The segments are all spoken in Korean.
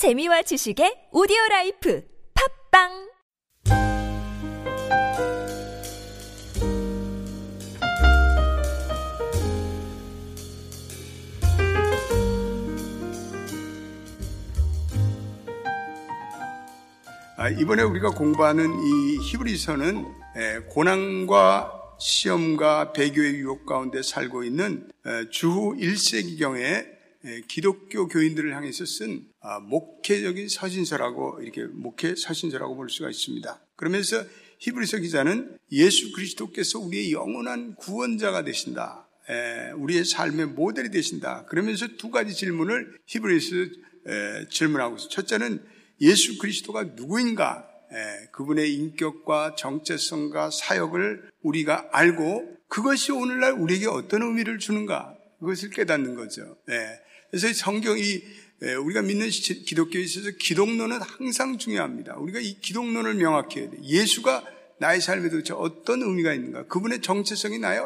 재미와 지식의 오디오 라이프 팟빵! 아, 이번에 우리가 공부하는 이 히브리서는 에, 고난과 시험과 배교의 유혹 가운데 살고 있는 에, 주후 1세기경의 기독교 교인들을 향해서 쓴 아, 목회적인 서신서라고 이렇게 목회 서신서라고 볼 수가 있습니다. 그러면서 히브리서 기자는 예수 그리스도께서 우리의 영원한 구원자가 되신다. 에, 우리의 삶의 모델이 되신다. 그러면서 두 가지 질문을 히브리서 질문하고 있어요. 첫째는 예수 그리스도가 누구인가? 예, 그분의 인격과 정체성과 사역을 우리가 알고 그것이 오늘날 우리에게 어떤 의미를 주는가? 그것을 깨닫는 거죠. 예, 그래서 성경이 예, 우리가 믿는 기독교에 있어서 기독론은 항상 중요합니다. 우리가 이 기독론을 명확히 해야 돼. 예수가 나의 삶에 도대체 어떤 의미가 있는가? 그분의 정체성이 나에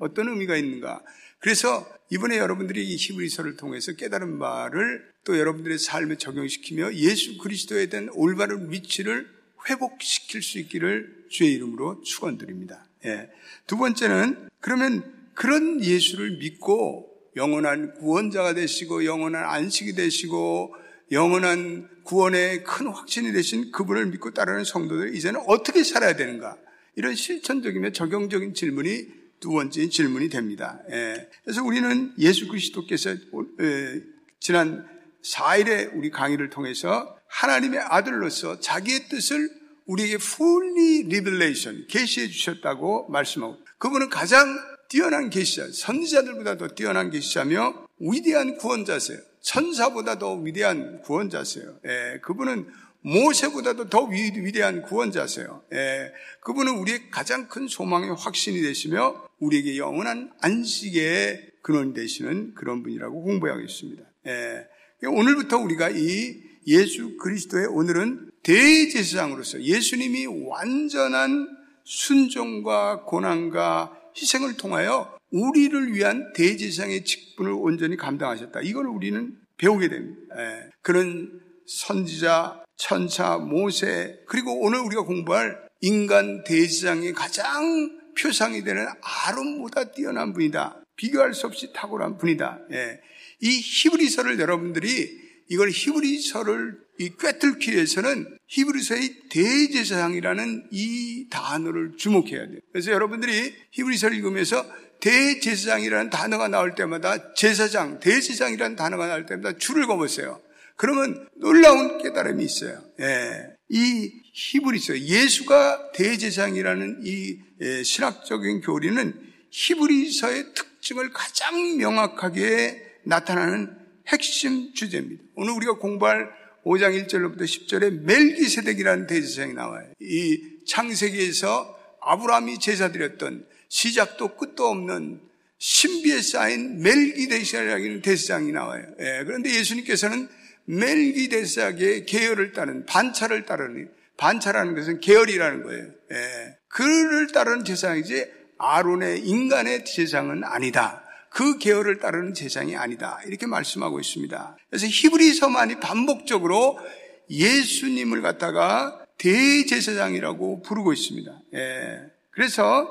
어떤 의미가 있는가? 그래서 이번에 여러분들이 이 히브리서를 통해서 깨달은 말을 또 여러분들의 삶에 적용시키며 예수 그리스도에 대한 올바른 위치를 회복시킬 수 있기를 주의 이름으로 축원드립니다. 예. 두 번째는 그러면 그런 예수를 믿고 영원한 구원자가 되시고 영원한 안식이 되시고 영원한 구원의 큰 확신이 되신 그분을 믿고 따르는 성도들 이제는 어떻게 살아야 되는가? 이런 실천적이며 적용적인 질문이 두 번째 질문이 됩니다. 예. 그래서 우리는 예수 그리스도께서 예, 지난 4일에 우리 강의를 통해서 하나님의 아들로서 자기의 뜻을 우리에게 fully revelation, 계시해 주셨다고 말씀하고 그분은 가장 뛰어난 계시자, 선지자들보다 도 뛰어난 계시자며 위대한 구원자세요. 천사보다 도 위대한 구원자세요. 예, 그분은 모세보다도 더 위 대한 구원자세요. 예, 그분은 우리의 가장 큰 소망의 확신이 되시며 우리에게 영원한 안식의 근원 되시는 그런 분이라고 공부하겠습니다. 예, 오늘부터 우리가 이 예수 그리스도의 오늘은 대제사장으로서 예수님이 완전한 순종과 고난과 희생을 통하여 우리를 위한 대제사장의 직분을 온전히 감당하셨다. 이걸 우리는 배우게 됩니다. 예. 그런 선지자, 천사, 모세, 그리고 오늘 우리가 공부할 인간 대제사장의 가장 표상이 되는 아론보다 뛰어난 분이다. 비교할 수 없이 탁월한 분이다. 예. 이 히브리서를 여러분들이 이걸 히브리서를 이 꿰뚫기 위해서는 히브리서의 대제사장이라는 이 단어를 주목해야 돼요. 그래서 여러분들이 히브리서를 읽으면서 대제사장이라는 단어가 나올 때마다 제사장, 대제사장이라는 단어가 나올 때마다 줄을 거보세요. 그러면 놀라운 깨달음이 있어요. 예. 이 히브리서, 예수가 대제사장이라는 이 예, 신학적인 교리는 히브리서의 특징을 가장 명확하게 나타나는 핵심 주제입니다. 오늘 우리가 공부할 5장 1절로부터 10절에 멜기세덱이라는 대제사장이 나와요. 이 창세기에서 아브라함이 제사 드렸던 시작도 끝도 없는 신비에 쌓인 멜기데세덱이라는 대제사장이 나와요. 예, 그런데 예수님께서는 멜기데세덱의 계열을 따른 반차를 따르는 반차라는 것은 계열이라는 거예요. 예, 그를 따르는 제사장이지 아론의 인간의 제사장은 아니다. 그 계열을 따르는 제상이 아니다. 이렇게 말씀하고 있습니다. 그래서 히브리서만이 반복적으로 예수님을 갖다가 대제사장이라고 부르고 있습니다. 예. 그래서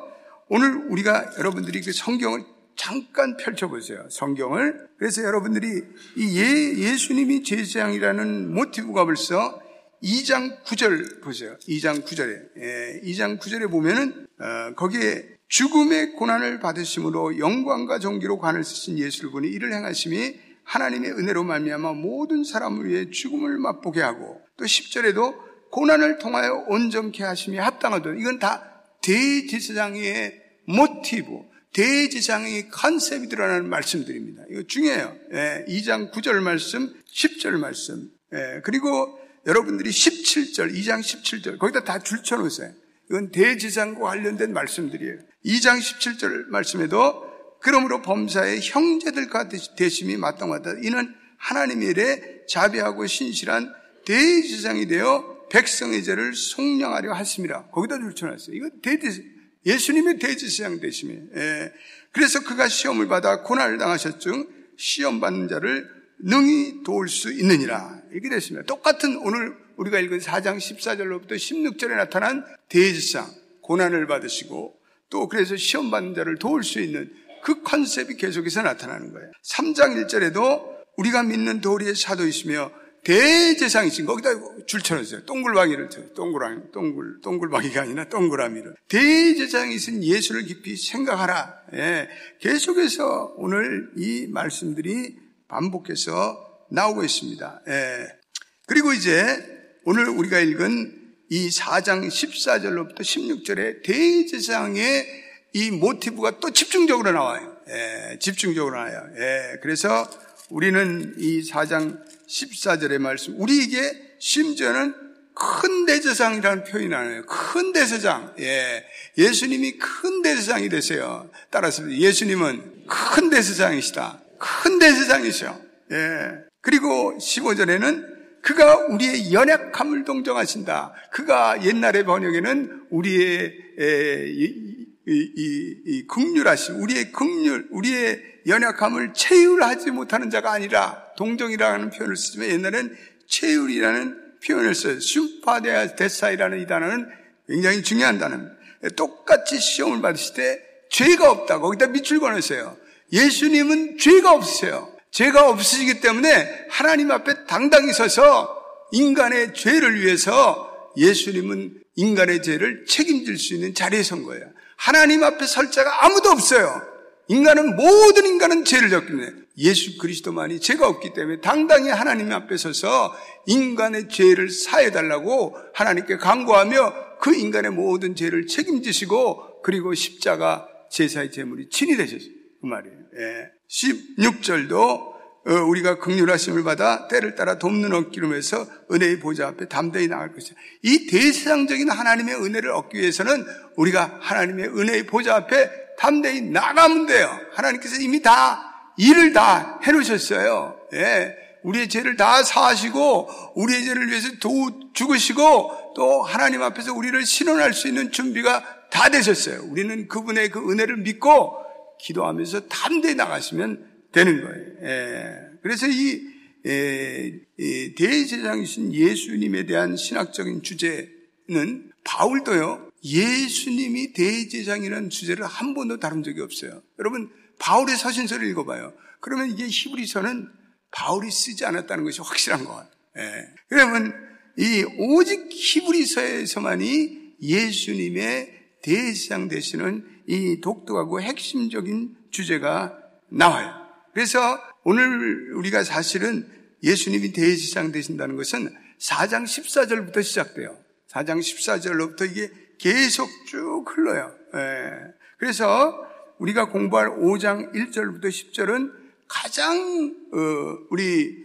오늘 우리가 여러분들이 그 성경을 잠깐 펼쳐보세요. 성경을. 그래서 여러분들이 이 예, 예수님이 제사장이라는 모티브가 벌써 2장 9절 보세요. 2장 9절에. 예, 2장 9절에 보면은, 어, 거기에 죽음의 고난을 받으심으로 영광과 정기로 관을 쓰신 보니 이를 행하심이 하나님의 은혜로 말미암아 모든 사람을 위해 죽음을 맛보게 하고 또 10절에도 고난을 통하여 온전케 하심이 합당하다. 이건 다 대제사장의 모티브, 대제사장의 컨셉이 드러나는 말씀들입니다. 이거 중요해요. 예, 2장 9절 말씀, 10절 말씀. 예, 그리고 여러분들이 17절, 2장 17절, 거기다 다 줄쳐놓으세요. 이건 대지상과 관련된 말씀들이에요. 2장 17절 말씀에도 그러므로 범사의 형제들과 대심이 마땅하다. 이는 하나님의 일에 자비하고 신실한 대지상이 되어 백성의 죄를 속량하려 하심이라. 거기다 줄쳐놨어요. 이거 대지, 예수님의 대지상 되심이에요. 예. 그래서 그가 시험을 받아 고난을 당하셨중 시험 받는 자를 능히 도울 수 있느니라. 이렇게 됐습니다. 똑같은 오늘 우리가 읽은 4장 14절로부터 16절에 나타난 대지상, 고난을 받으시고 또 그래서 시험 받는 자를 도울 수 있는 그 컨셉이 계속해서 나타나는 거예요. 3장 1절에도 우리가 믿는 도리의 사도이시며 대제상이신 거기다 줄 쳐놨어요. 동글방이를 쳐요. 동그라미, 동글, 동글방이가 아니라 동그라미를. 대제상이신 예수를 깊이 생각하라. 예. 계속해서 오늘 이 말씀들이 반복해서 나오고 있습니다. 예. 그리고 이제 오늘 우리가 읽은 이 4장 14절로부터 16절에 대제상의 이 모티브가 또 집중적으로 나와요. 예, 집중적으로 나와요. 예, 그래서 우리는 이 4장 14절의 말씀, 우리에게 심지어는 큰 대제사장이라는 표현이 나와요. 큰 대제사장. 예. 예수님이 큰 대제사장이 되세요. 따라서 예수님은 큰 대제사장이시다. 큰 대제사장이셔. 예. 그리고 15절에는 그가 우리의 연약함을 동정하신다. 그가 옛날의 번역에는 우리의 에, 이, 이, 이, 이 극률하심, 우리의 극률, 우리의 연약함을 체휼하지 못하는 자가 아니라 동정이라는 표현을 쓰지만 옛날엔 체휼이라는 표현을 써요. 슈파데아 데사이라는 이 단어는 굉장히 중요한 단어입니다. 똑같이 시험을 받으실 때 죄가 없다. 거기다 밑줄 그어놨어요. 예수님은 죄가 없으세요. 죄가 없으시기 때문에 하나님 앞에 당당히 서서 인간의 죄를 위해서 예수님은 인간의 죄를 책임질 수 있는 자리에 선 거예요. 하나님 앞에 설 자가 아무도 없어요. 인간은 모든 인간은 죄를 졌기 때문에 예수 그리스도만이 죄가 없기 때문에 당당히 하나님 앞에 서서 인간의 죄를 사해 달라고 하나님께 강구하며 그 인간의 모든 죄를 책임지시고 그리고 십자가 제사의 제물이 친이 되셨어요. 그 말이에요. 예. 16절도 어, 우리가 극률하심을 받아 때를 따라 돕는 얻기름에서 은혜의 보좌 앞에 담대히 나갈 것이다. 이 대세상적인 하나님의 은혜를 얻기 위해서는 우리가 하나님의 은혜의 보좌 앞에 담대히 나가면 돼요. 하나님께서 이미 다 일을 다 해놓으셨어요. 예. 우리의 죄를 다 사하시고 우리의 죄를 위해서 도 죽으시고 또 하나님 앞에서 우리를 신원할 수 있는 준비가 다 되셨어요. 우리는 그분의 그 은혜를 믿고 기도하면서 담대히 나가시면 되는 거예요. 예. 그래서 이, 예, 이 대제장이신 예수님에 대한 신학적인 주제는 바울도요. 예수님이 대제장이라는 주제를 한 번도 다룬 적이 없어요. 여러분 바울의 서신서를 읽어봐요. 그러면 이게 히브리서는 바울이 쓰지 않았다는 것이 확실한 거예요. 예. 그러면 이 오직 히브리서에서만이 예수님의 대제장 되시는 이 독특하고 핵심적인 주제가 나와요. 그래서 오늘 우리가 사실은 예수님이 대제사장 되신다는 것은 4장 14절부터 시작돼요. 4장 14절로부터 이게 계속 쭉 흘러요. 예. 그래서 우리가 공부할 5장 1절부터 10절은 가장 어, 우리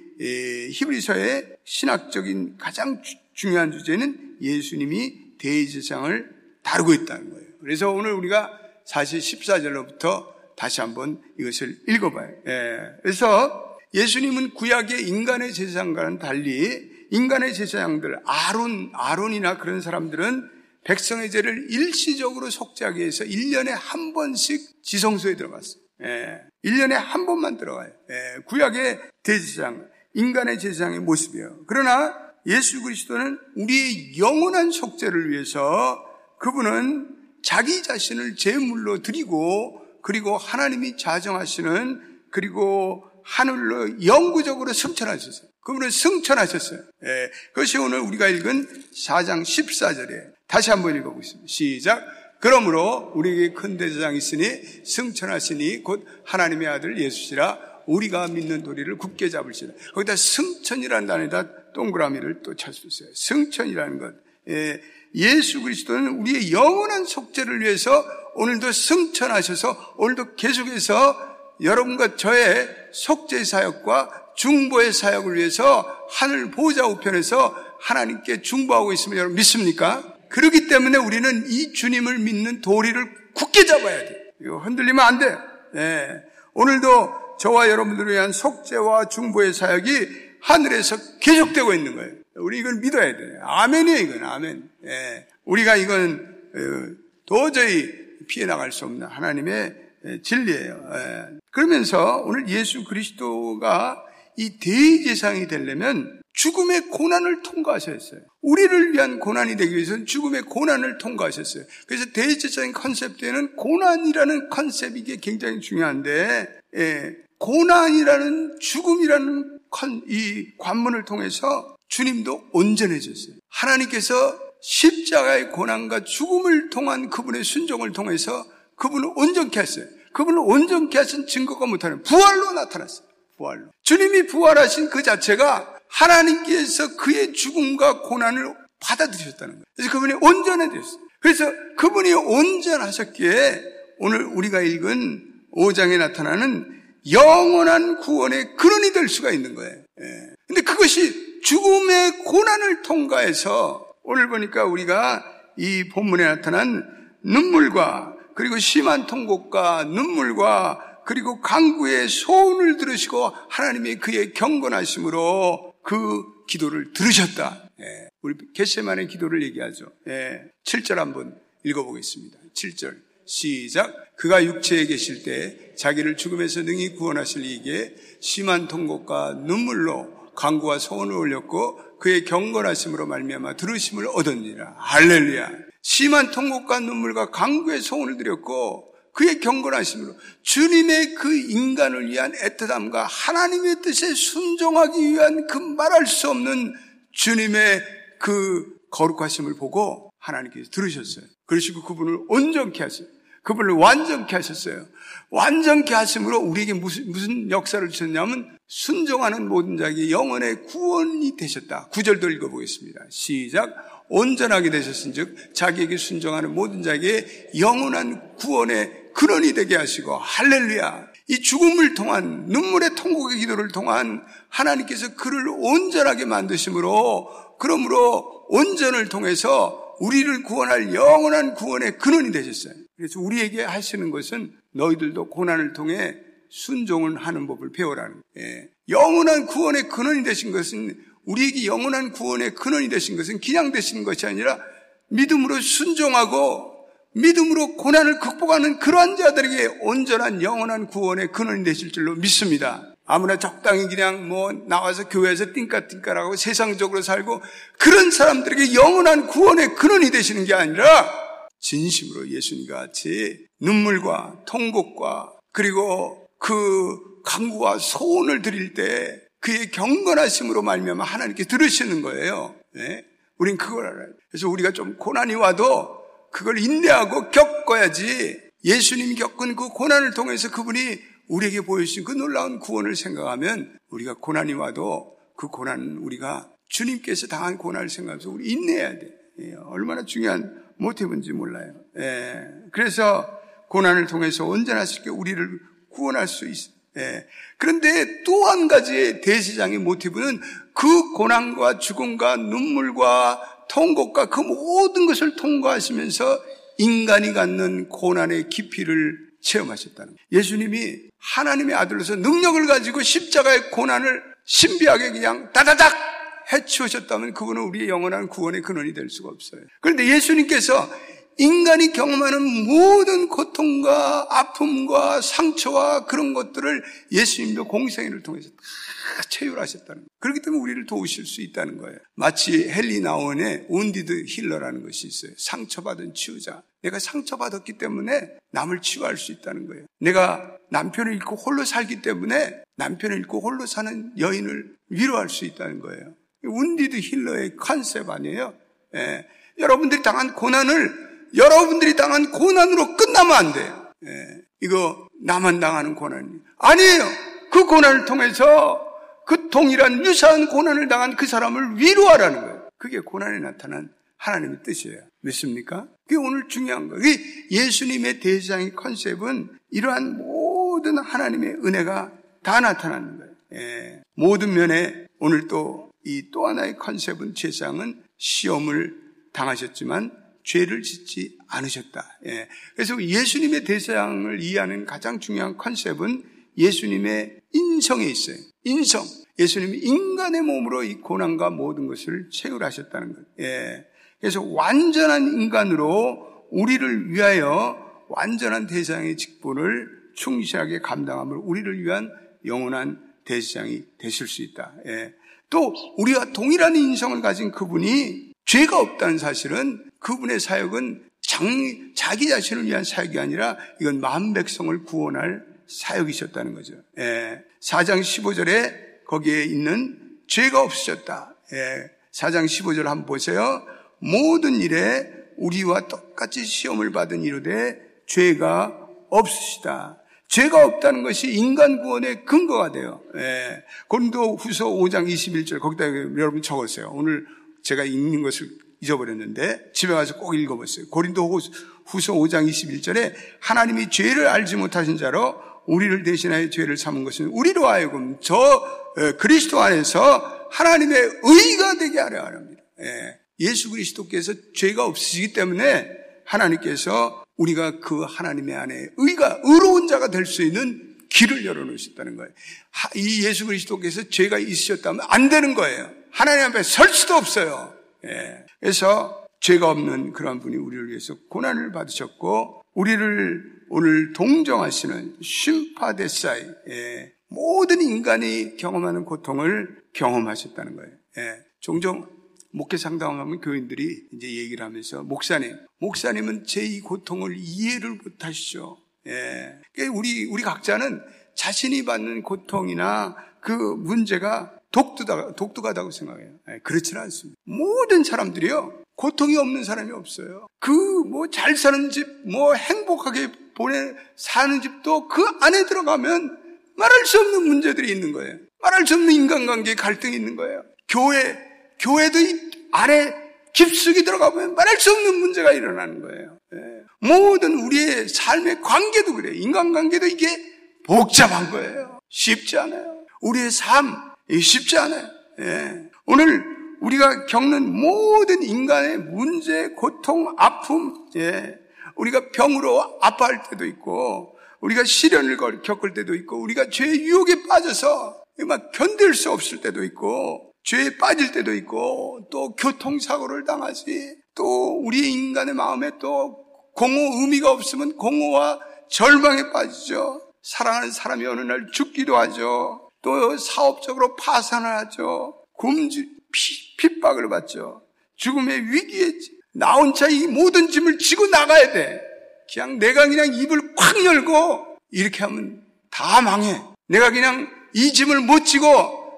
히브리서의 신학적인 가장 중요한 주제는 예수님이 대제사장을 다루고 있다는 거예요. 그래서 오늘 우리가 사실 14절로부터 다시 한번 이것을 읽어봐요. 예. 그래서 예수님은 구약의 인간의 제사장과는 달리 인간의 제사장들, 아론, 아론이나 그런 사람들은 백성의 죄를 일시적으로 속죄하기 위해서 1년에 한 번씩 지성소에 들어갔어요. 예. 1년에 한 번만 들어가요. 예. 구약의 대제사장, 인간의 제사장의 모습이에요. 그러나 예수 그리스도는 우리의 영원한 속죄를 위해서 그분은 자기 자신을 제물로 드리고 그리고 하나님이 자정하시는 그리고 하늘로 영구적으로 승천하셨어요. 그분을 승천하셨어요. 예, 그것이 오늘 우리가 읽은 4장 14절에 다시 한번 읽어보겠습니다. 시작. 그러므로 우리에게 큰 대제장이 있으니 승천하시니 곧 하나님의 아들 예수시라 우리가 믿는 도리를 굳게 잡을시다. 거기다 승천이라는 단어에다 동그라미를 또 있어요. 승천이라는 것. 예, 예수 그리스도는 우리의 영원한 속죄를 위해서 오늘도 승천하셔서 오늘도 계속해서 여러분과 저의 속죄 사역과 중보의 사역을 위해서 하늘 보좌 우편에서 하나님께 중보하고 있으면 여러분 믿습니까? 그렇기 때문에 우리는 이 주님을 믿는 도리를 굳게 잡아야 돼. 이거 흔들리면 안 돼. 네. 오늘도 저와 여러분들을 위한 속죄와 중보의 사역이 하늘에서 계속되고 있는 거예요. 우리 이걸 믿어야 돼. 아멘이에요, 이건 아멘. 네. 우리가 이건 어, 도저히 피해 나갈 수 없는 하나님의 진리예요. 그러면서 오늘 예수 그리스도가 이 대제상이 되려면 죽음의 고난을 통과하셨어요. 우리를 위한 고난이 되기 위해서는 죽음의 고난을 통과하셨어요. 그래서 대제적인 컨셉트에는 고난이라는 컨셉이 게 굉장히 중요한데, 예, 고난이라는 죽음이라는 이 관문을 통해서 주님도 온전해졌어요. 하나님께서 십자가의 고난과 죽음을 통한 그분의 순종을 통해서 그분을 온전케 했어요. 그분을 온전케 하신 증거가 못하는 부활로 나타났어요. 부활로. 주님이 부활하신 그 자체가 하나님께서 그의 죽음과 고난을 받아들이셨다는 거예요. 그래서 그분이 온전해졌어요. 그래서 그분이 온전하셨기에 오늘 우리가 읽은 5장에 나타나는 영원한 구원의 근원이 될 수가 있는 거예요. 예. 근데 그것이 죽음의 고난을 통과해서 오늘 보니까 우리가 이 본문에 나타난 눈물과 그리고 심한 통곡과 눈물과 그리고 강구의 소원을 들으시고 하나님의 그의 경건하심으로 그 기도를 들으셨다. 예. 우리 개세만의 기도를 얘기하죠. 예. 7절 한번 읽어보겠습니다. 7절 시작. 그가 육체에 계실 때 자기를 죽음에서 능히 구원하실 이에게 심한 통곡과 눈물로 강구와 소원을 올렸고 그의 경건하심으로 말미암아 들으심을 얻었니라. 할렐루야. 심한 통곡과 눈물과 강구의 소원을 드렸고 그의 경건하심으로 주님의 그 인간을 위한 애틋함과 하나님의 뜻에 순종하기 위한 그 말할 수 없는 주님의 그 거룩하심을 보고 하나님께서 들으셨어요. 그러시고 그분을 온전케 하셨어요. 그분을 완전케 하셨어요. 완전케 하심으로 우리에게 무슨, 무슨 역사를 주셨냐면 순종하는 모든 자에게 영원의 구원이 되셨다. 구절도 읽어보겠습니다. 시작. 온전하게 되셨은 즉, 자기에게 순종하는 모든 자에게 영원한 구원의 근원이 되게 하시고, 할렐루야. 이 죽음을 통한, 눈물의 통곡의 기도를 통한 하나님께서 그를 온전하게 만드심으로, 그러므로 온전을 통해서 우리를 구원할 영원한 구원의 근원이 되셨어요. 그래서 우리에게 하시는 것은 너희들도 고난을 통해 순종을 하는 법을 거예요. 예. 영원한 구원의 근원이 되신 것은 우리에게 영원한 구원의 근원이 되신 것은 그냥 되시는 것이 아니라 믿음으로 순종하고 믿음으로 고난을 극복하는 그러한 자들에게 온전한 영원한 구원의 근원이 되실 줄로 믿습니다. 아무나 적당히 그냥 뭐 나와서 교회에서 띵까띵까라고 세상적으로 살고 그런 사람들에게 영원한 구원의 근원이 되시는 게 아니라 진심으로 예수님 같이 눈물과 통곡과 그리고 그 강구와 소원을 드릴 때 그의 경건하심으로 말미암아 하나님께 들으시는 거예요. 네? 우린 그걸 알아요. 그래서 우리가 좀 고난이 와도 그걸 인내하고 겪어야지 예수님이 겪은 그 고난을 통해서 그분이 우리에게 보여주신 그 놀라운 구원을 생각하면 우리가 고난이 와도 그 고난은 우리가 주님께서 당한 고난을 생각하면서 우리 인내해야 돼. 예, 얼마나 중요한 모티브인지 몰라요. 예, 그래서 고난을 통해서 온전하시게 우리를 구원할 수 있어요. 예. 그런데 또 한 가지의 대시장의 모티브는 그 고난과 죽음과 눈물과 통곡과 그 모든 것을 통과하시면서 인간이 갖는 고난의 깊이를 체험하셨다는 거예요. 예수님이 하나님의 아들로서 능력을 가지고 십자가의 고난을 신비하게 그냥 다다닥 해치우셨다면 그분은 우리의 영원한 구원의 근원이 될 수가 없어요. 그런데 예수님께서 인간이 경험하는 모든 고통과 아픔과 상처와 그런 것들을 예수님도 공생애를 통해서 다 체휼하셨다는 거예요. 그렇기 때문에 우리를 도우실 수 있다는 거예요. 마치 헨리 나원의 운디드 힐러라는 것이 있어요. 상처받은 치유자. 내가 상처받았기 때문에 남을 치유할 수 있다는 거예요. 내가 남편을 잃고 홀로 살기 때문에 남편을 잃고 홀로 사는 여인을 위로할 수 있다는 거예요. 운디드 힐러의 컨셉 아니에요? 예. 여러분들이 당한 고난을 여러분들이 당한 고난으로 끝나면 안 돼요. 예, 이거 나만 당하는 고난이 아니에요. 그 고난을 통해서 그 동일한 유사한 고난을 당한 그 사람을 위로하라는 거예요. 그게 고난에 나타난 하나님의 뜻이에요. 믿습니까? 그게 오늘 중요한 거예요. 예수님의 대장의 컨셉은 이러한 모든 하나님의 은혜가 다 나타나는 거예요. 예, 모든 면에 오늘 또 이 또 하나의 컨셉은 제상은 시험을 당하셨지만 죄를 짓지 않으셨다. 예. 그래서 예수님의 대상을 이해하는 가장 중요한 컨셉은 예수님의 인성에 있어요. 인성. 예수님이 인간의 몸으로 이 고난과 모든 것을 체휼하셨다는 것. 예. 그래서 완전한 인간으로 우리를 위하여 완전한 대상의 직분을 충실하게 감당함을 우리를 위한 영원한 대상이 되실 수 있다. 예. 또 우리가 동일한 인성을 가진 그분이 죄가 없다는 사실은 그분의 사역은 장, 자기 자신을 위한 사역이 아니라 이건 만 백성을 구원할 사역이셨다는 거죠. 예. 4장 15절에 거기에 있는 죄가 없으셨다. 예. 4장 15절 한번 보세요. 모든 일에 우리와 똑같이 시험을 받은 이르되 죄가 없으시다. 죄가 없다는 것이 인간 구원의 근거가 돼요. 예. 고린도 후서 5장 21절 거기다 여러분 적었어요. 오늘 제가 읽는 것을 잊어버렸는데 집에 가서 꼭 읽어보세요. 고린도 후서 5장 21절에 하나님이 죄를 알지 못하신 자로 우리를 대신하여 죄를 삼은 것은 우리로 하여금 저 그리스도 안에서 하나님의 의가 되게 하려 합니다. 예. 예수 그리스도께서 죄가 없으시기 때문에 하나님께서 우리가 그 하나님의 안에 의가 의로운 자가 될 수 있는 길을 열어놓으셨다는 거예요. 이 예수 그리스도께서 죄가 있으셨다면 안 되는 거예요. 하나님 앞에 설 수도 없어요. 예. 그래서 죄가 없는 그런 분이 우리를 위해서 고난을 받으셨고 우리를 오늘 동정하시는 심파데사이 예. 모든 인간이 경험하는 고통을 경험하셨다는 거예요. 예. 종종 목회 상담 하면 교인들이 이제 얘기를 하면서 목사님, 목사님은 제 이 고통을 이해를 못 하시죠. 예. 그러니까 우리 우리 각자는 자신이 받는 고통이나 그 문제가 독특하다, 독특하다고 생각해요. 예, 그렇지는 않습니다. 모든 사람들이요, 고통이 없는 사람이 없어요. 그, 뭐, 잘 사는 집, 뭐, 행복하게 보내, 사는 집도 그 안에 들어가면 말할 수 없는 문제들이 있는 거예요. 말할 수 없는 인간관계에 갈등이 있는 거예요. 교회, 교회도 이 안에 깊숙이 들어가 보면 말할 수 없는 문제가 일어나는 거예요. 예. 모든 우리의 삶의 관계도 그래요. 인간관계도 이게 복잡한 거예요. 쉽지 않아요. 우리의 삶, 쉽지 않아요. 예. 오늘 우리가 겪는 모든 인간의 문제, 고통, 아픔, 예. 우리가 병으로 아파할 때도 있고, 우리가 시련을 겪을 때도 있고, 우리가 죄의 유혹에 빠져서 막 견딜 수 없을 때도 있고, 죄에 빠질 때도 있고, 또 교통사고를 당하지, 또 우리 인간의 마음에 또 공허 의미가 없으면 공허와 절망에 빠지죠. 사랑하는 사람이 어느 날 죽기도 하죠. 또 사업적으로 파산을 하죠. 피, 핍박을 받죠. 죽음의 위기에 나 혼자 이 모든 짐을 지고 나가야 돼. 그냥 내가 그냥 입을 콱 열고 이렇게 하면 다 망해. 내가 그냥 이 짐을 못 지고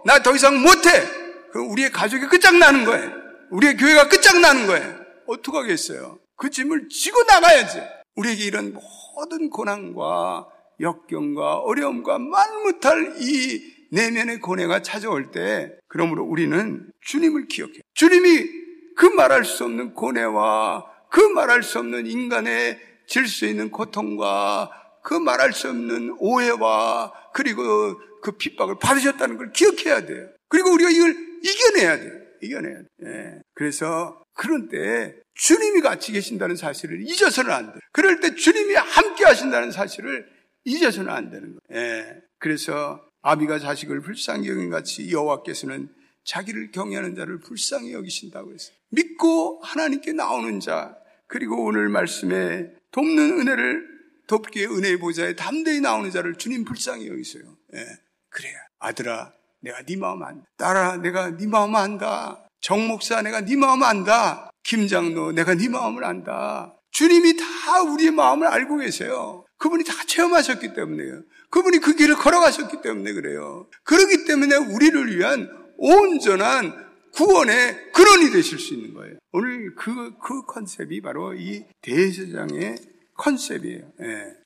나 더 이상 못해. 그 우리의 가족이 끝장나는 거예요. 우리의 교회가 끝장나는 거예요. 어떡하겠어요? 그 짐을 지고 나가야지. 우리에게 이런 모든 고난과 역경과 어려움과 만무탈 이 내면의 고뇌가 찾아올 때, 그러므로 우리는 주님을 기억해. 주님이 그 말할 수 없는 고뇌와 그 말할 수 없는 인간의 질 수 있는 고통과 그 말할 수 없는 오해와 그리고 그 핍박을 받으셨다는 걸 기억해야 돼요. 그리고 우리가 이걸 이겨내야 돼요. 이겨내야 돼요. 예. 그래서 그런 때 주님이 같이 계신다는 사실을 잊어서는 안 돼요. 그럴 때 주님이 함께 하신다는 사실을 잊어서는 안 되는 거예요. 예. 그래서 아비가 자식을 불쌍히 여긴 같이 여호와께서는 자기를 경외하는 자를 불쌍히 여기신다고 했어요. 믿고 하나님께 나오는 자, 그리고 오늘 말씀에 돕는 은혜를 돕기에 은혜의 보좌에 담대히 나오는 자를 주님 불쌍히 여기세요. 예. 그래야 아들아, 내가 네 마음 안다. 딸아, 내가 네 마음 안다. 정 목사, 내가 네 마음 안다. 김장로, 내가 네 마음을 안다. 주님이 다 우리의 마음을 알고 계세요. 그분이 다 체험하셨기 때문에요. 그분이 그 길을 걸어가셨기 때문에 그래요. 그렇기 때문에 우리를 위한 온전한 구원의 근원이 되실 수 있는 거예요. 오늘 그, 그 컨셉이 바로 이 대제장의 컨셉이에요. 예.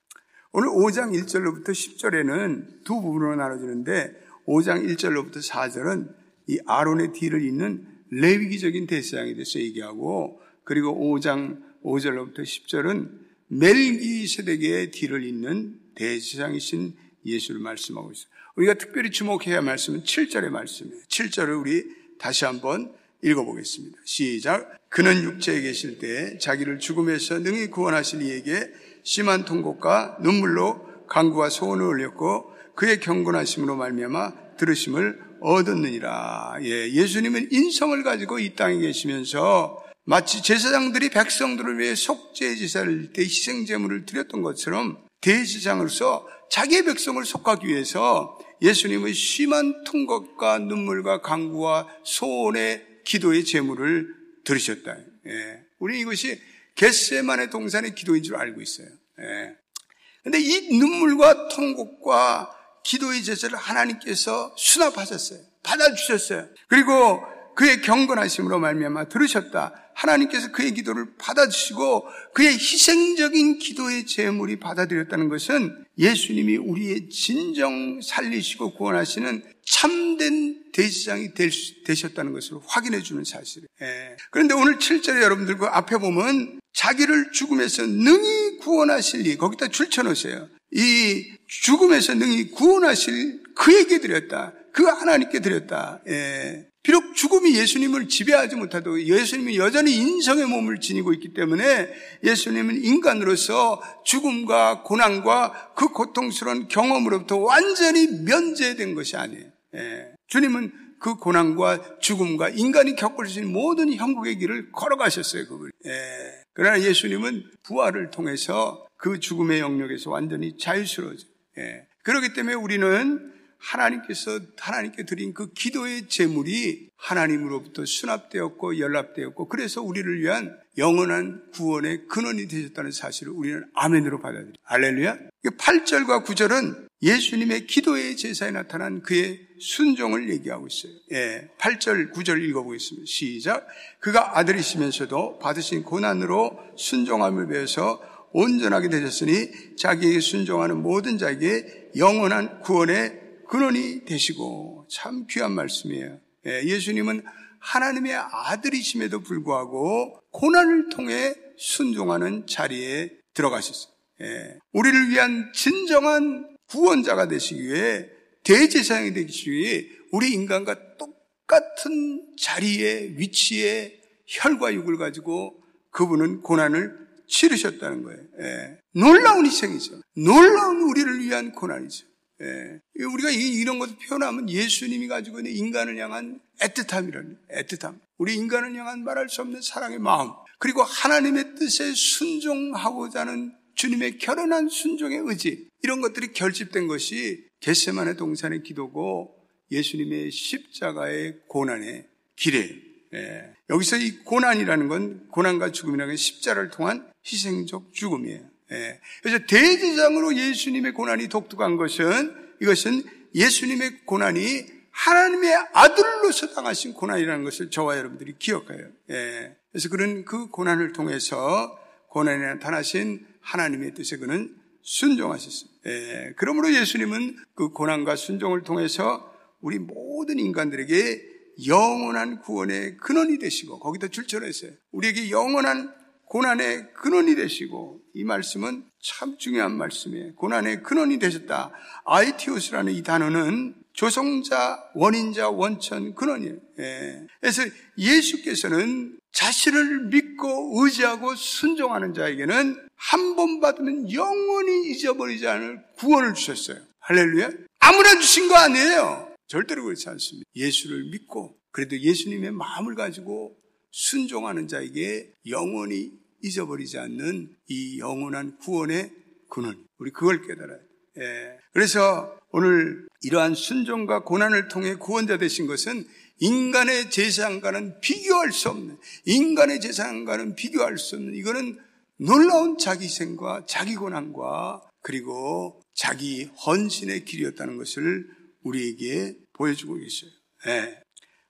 오늘 5장 1절로부터 10절에는 두 부분으로 나눠지는데 5장 1절로부터 4절은 이 아론의 뒤를 잇는 레위기적인 대제장에 대해서 얘기하고 그리고 5장 5절로부터 10절은 멜기세덱의 뒤를 잇는 대제장이신 예수를 말씀하고 있어요. 우리가 특별히 주목해야 할 말씀은 7절의 말씀이에요. 7절을 우리 다시 한번 읽어보겠습니다. 시작. 그는 육체에 계실 때 자기를 죽음에서 능히 구원하실 이에게 심한 통곡과 눈물로 강구와 소원을 올렸고 그의 경건하심으로 말미암아 들으심을 얻었느니라. 예, 예수님은 인성을 가지고 이 땅에 계시면서 마치 제사장들이 백성들을 위해 속죄 제사를 때 희생 제물을 드렸던 것처럼 대제사장으로서 자기의 백성을 속하기 위해서 예수님은 심한 통곡과 눈물과 강구와 소원의 기도의 제물을 들으셨다. 예. 우리 이것이 겟세만의 동산의 기도인 줄 알고 있어요. 예. 근데 이 눈물과 통곡과 기도의 제사를 하나님께서 수납하셨어요. 받아주셨어요. 그리고 그의 경건하심으로 말미암아 들으셨다. 하나님께서 그의 기도를 받아주시고 그의 희생적인 기도의 제물이 받아들였다는 것은 예수님이 우리의 진정 살리시고 구원하시는 참된 대지장이 되셨다는 것을 확인해 주는 사실이에요. 예. 그런데 오늘 7절에 여러분들 그 앞에 보면 자기를 죽음에서 능히 구원하실 이 거기다 줄쳐놓으세요. 이 죽음에서 능히 구원하실 그에게 드렸다. 그 하나님께 드렸다. 예. 비록 죽음이 예수님을 지배하지 못하도 예수님이 여전히 인성의 몸을 지니고 있기 때문에 예수님은 인간으로서 죽음과 고난과 그 고통스러운 경험으로부터 완전히 면제된 것이 아니에요. 예. 주님은 그 고난과 죽음과 인간이 겪을 수 있는 모든 형국의 길을 걸어가셨어요. 그걸. 예. 그러나 예수님은 부활을 통해서 그 죽음의 영역에서 완전히 자유스러워져요. 예. 그렇기 때문에 우리는 하나님께서 하나님께 드린 그 기도의 제물이 하나님으로부터 수납되었고 연락되었고 그래서 우리를 위한 영원한 구원의 근원이 되셨다는 사실을 우리는 아멘으로 받아들여요. 할렐루야. 8절과 9절은 예수님의 기도의 제사에 나타난 그의 순종을 얘기하고 있어요. 예, 8절, 9절 읽어보겠습니다. 시작. 그가 아들이시면서도 받으신 고난으로 순종함을 배워서 온전하게 되셨으니 자기에게 순종하는 모든 자에게 영원한 구원의 근원이 되시고 참 귀한 말씀이에요. 예, 예수님은 하나님의 아들이심에도 불구하고 고난을 통해 순종하는 자리에 들어가셨어요. 예, 우리를 위한 진정한 구원자가 되시기 위해 대제사장이 되시기 위해 우리 인간과 똑같은 자리에 위치에 혈과 육을 가지고 그분은 고난을 치르셨다는 거예요. 예. 놀라운 희생이죠. 놀라운 우리를 위한 고난이죠. 예. 우리가 이런 것을 표현하면 예수님이 가지고 있는 인간을 향한 애틋함이라는 애틋함. 우리 인간을 향한 말할 수 없는 사랑의 마음. 그리고 하나님의 뜻에 순종하고자 하는 주님의 결연한 순종의 의지. 이런 것들이 결집된 것이 겟세만의 동산의 기도고 예수님의 십자가의 고난의 길이에요. 예. 여기서 이 고난이라는 건 고난과 죽음이라는 건 십자를 통한 희생적 죽음이에요. 예. 그래서 대제장으로 예수님의 고난이 독특한 것은 이것은 예수님의 고난이 하나님의 아들로서 당하신 고난이라는 것을 저와 여러분들이 기억해요. 예. 그래서 그런 그 고난을 통해서 고난에 나타나신 하나님의 뜻에 그는 순종하셨습니다. 예. 그러므로 예수님은 그 고난과 순종을 통해서 우리 모든 인간들에게 영원한 구원의 근원이 되시고 거기다 줄쳐냈어요. 우리에게 영원한 고난의 근원이 되시고 이 말씀은 참 중요한 말씀이에요. 고난의 근원이 되셨다. 아이티오스라는 이 단어는 조성자, 원인자, 원천, 근원이에요. 예. 그래서 예수께서는 자신을 믿고 의지하고 순종하는 자에게는 한 번 받으면 영원히 잊어버리지 않을 구원을 주셨어요. 할렐루야. 아무나 주신 거 아니에요. 절대로 그렇지 않습니다. 예수를 믿고 그래도 예수님의 마음을 가지고 순종하는 자에게 영원히 잊어버리지 않는 이 영원한 구원의 근원. 우리 그걸 깨달아야 돼. 예. 그래서 오늘 이러한 순종과 고난을 통해 구원자 되신 것은 인간의 재산과는 비교할 수 없는, 인간의 재산과는 비교할 수 없는, 이거는 놀라운 자기 생과 자기 고난과 그리고 자기 헌신의 길이었다는 것을 우리에게 보여주고 계셔요. 예.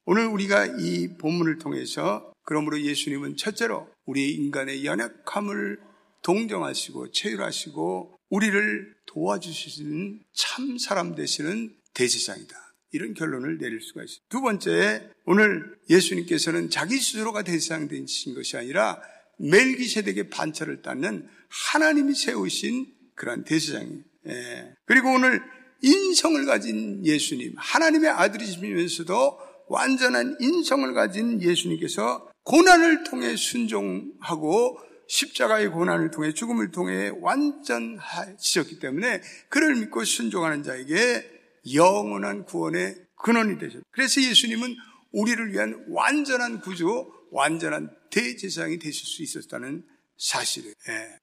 오늘 우리가 이 본문을 통해서 그러므로 예수님은 첫째로 우리 인간의 연약함을 동정하시고 체휼하시고 우리를 도와주시는 참 사람 되시는 대제사장이다. 이런 결론을 내릴 수가 있습니다. 두 번째, 오늘 예수님께서는 자기 스스로가 대제사장 되신 것이 아니라 멜기세덱의 반차를 닦는 하나님이 세우신 그러한 대제사장이에요. 예. 그리고 오늘 인성을 가진 예수님, 하나님의 아들이시면서도 완전한 인성을 가진 예수님께서 고난을 통해 순종하고 십자가의 고난을 통해 죽음을 통해 완전하셨기 때문에 그를 믿고 순종하는 자에게 영원한 구원의 근원이 되셨다. 그래서 예수님은 우리를 위한 완전한 구주, 완전한 대제사장이 되실 수 있었다는 사실을. 예.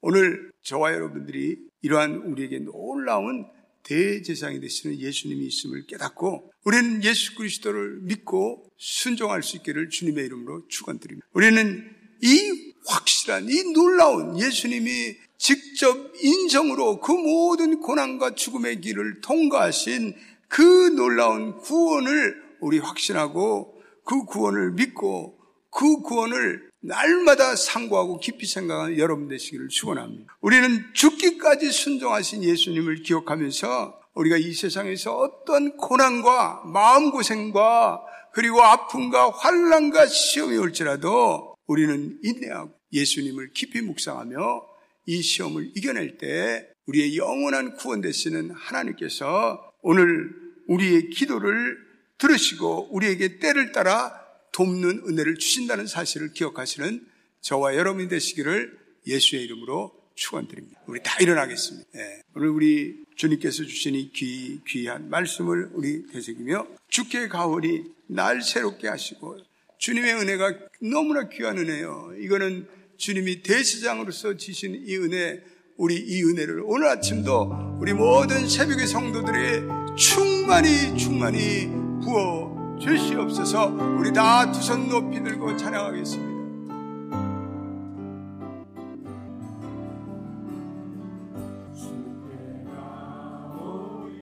오늘 저와 여러분들이 이러한 우리에게 놀라운 대제사장이 되시는 예수님이 있음을 깨닫고 우리는 예수 그리스도를 믿고 순종할 수 있기를 주님의 이름으로 축원드립니다. 우리는 이 확실한 이 놀라운 예수님이 직접 인정으로 그 모든 고난과 죽음의 길을 통과하신 그 놀라운 구원을 우리 확신하고 그 구원을 믿고 그 구원을 날마다 상고하고 깊이 생각하는 여러분 되시기를 축원합니다. 우리는 죽기까지 순종하신 예수님을 기억하면서 우리가 이 세상에서 어떤 고난과 마음고생과 그리고 아픔과 환란과 시험이 올지라도 우리는 인내하고 예수님을 깊이 묵상하며 이 시험을 이겨낼 때 우리의 영원한 구원 되시는 하나님께서 오늘 우리의 기도를 들으시고 우리에게 때를 따라 돕는 은혜를 주신다는 사실을 기억하시는 저와 여러분이 되시기를 예수의 이름으로 축원드립니다. 우리 다 일어나겠습니다. 네. 오늘 우리 주님께서 주신 이 귀, 귀한 말씀을 우리 되새기며 주께 가오니 날 새롭게 하시고 주님의 은혜가 너무나 귀한 은혜요. 이거는 주님이 대시장으로서 지신 이 은혜, 우리 이 은혜를 오늘 아침도 우리 모든 새벽의 성도들의 충만히 충만히 부어 주시옵소서 우리 다 두 손 높이 들고 찬양하겠습니다.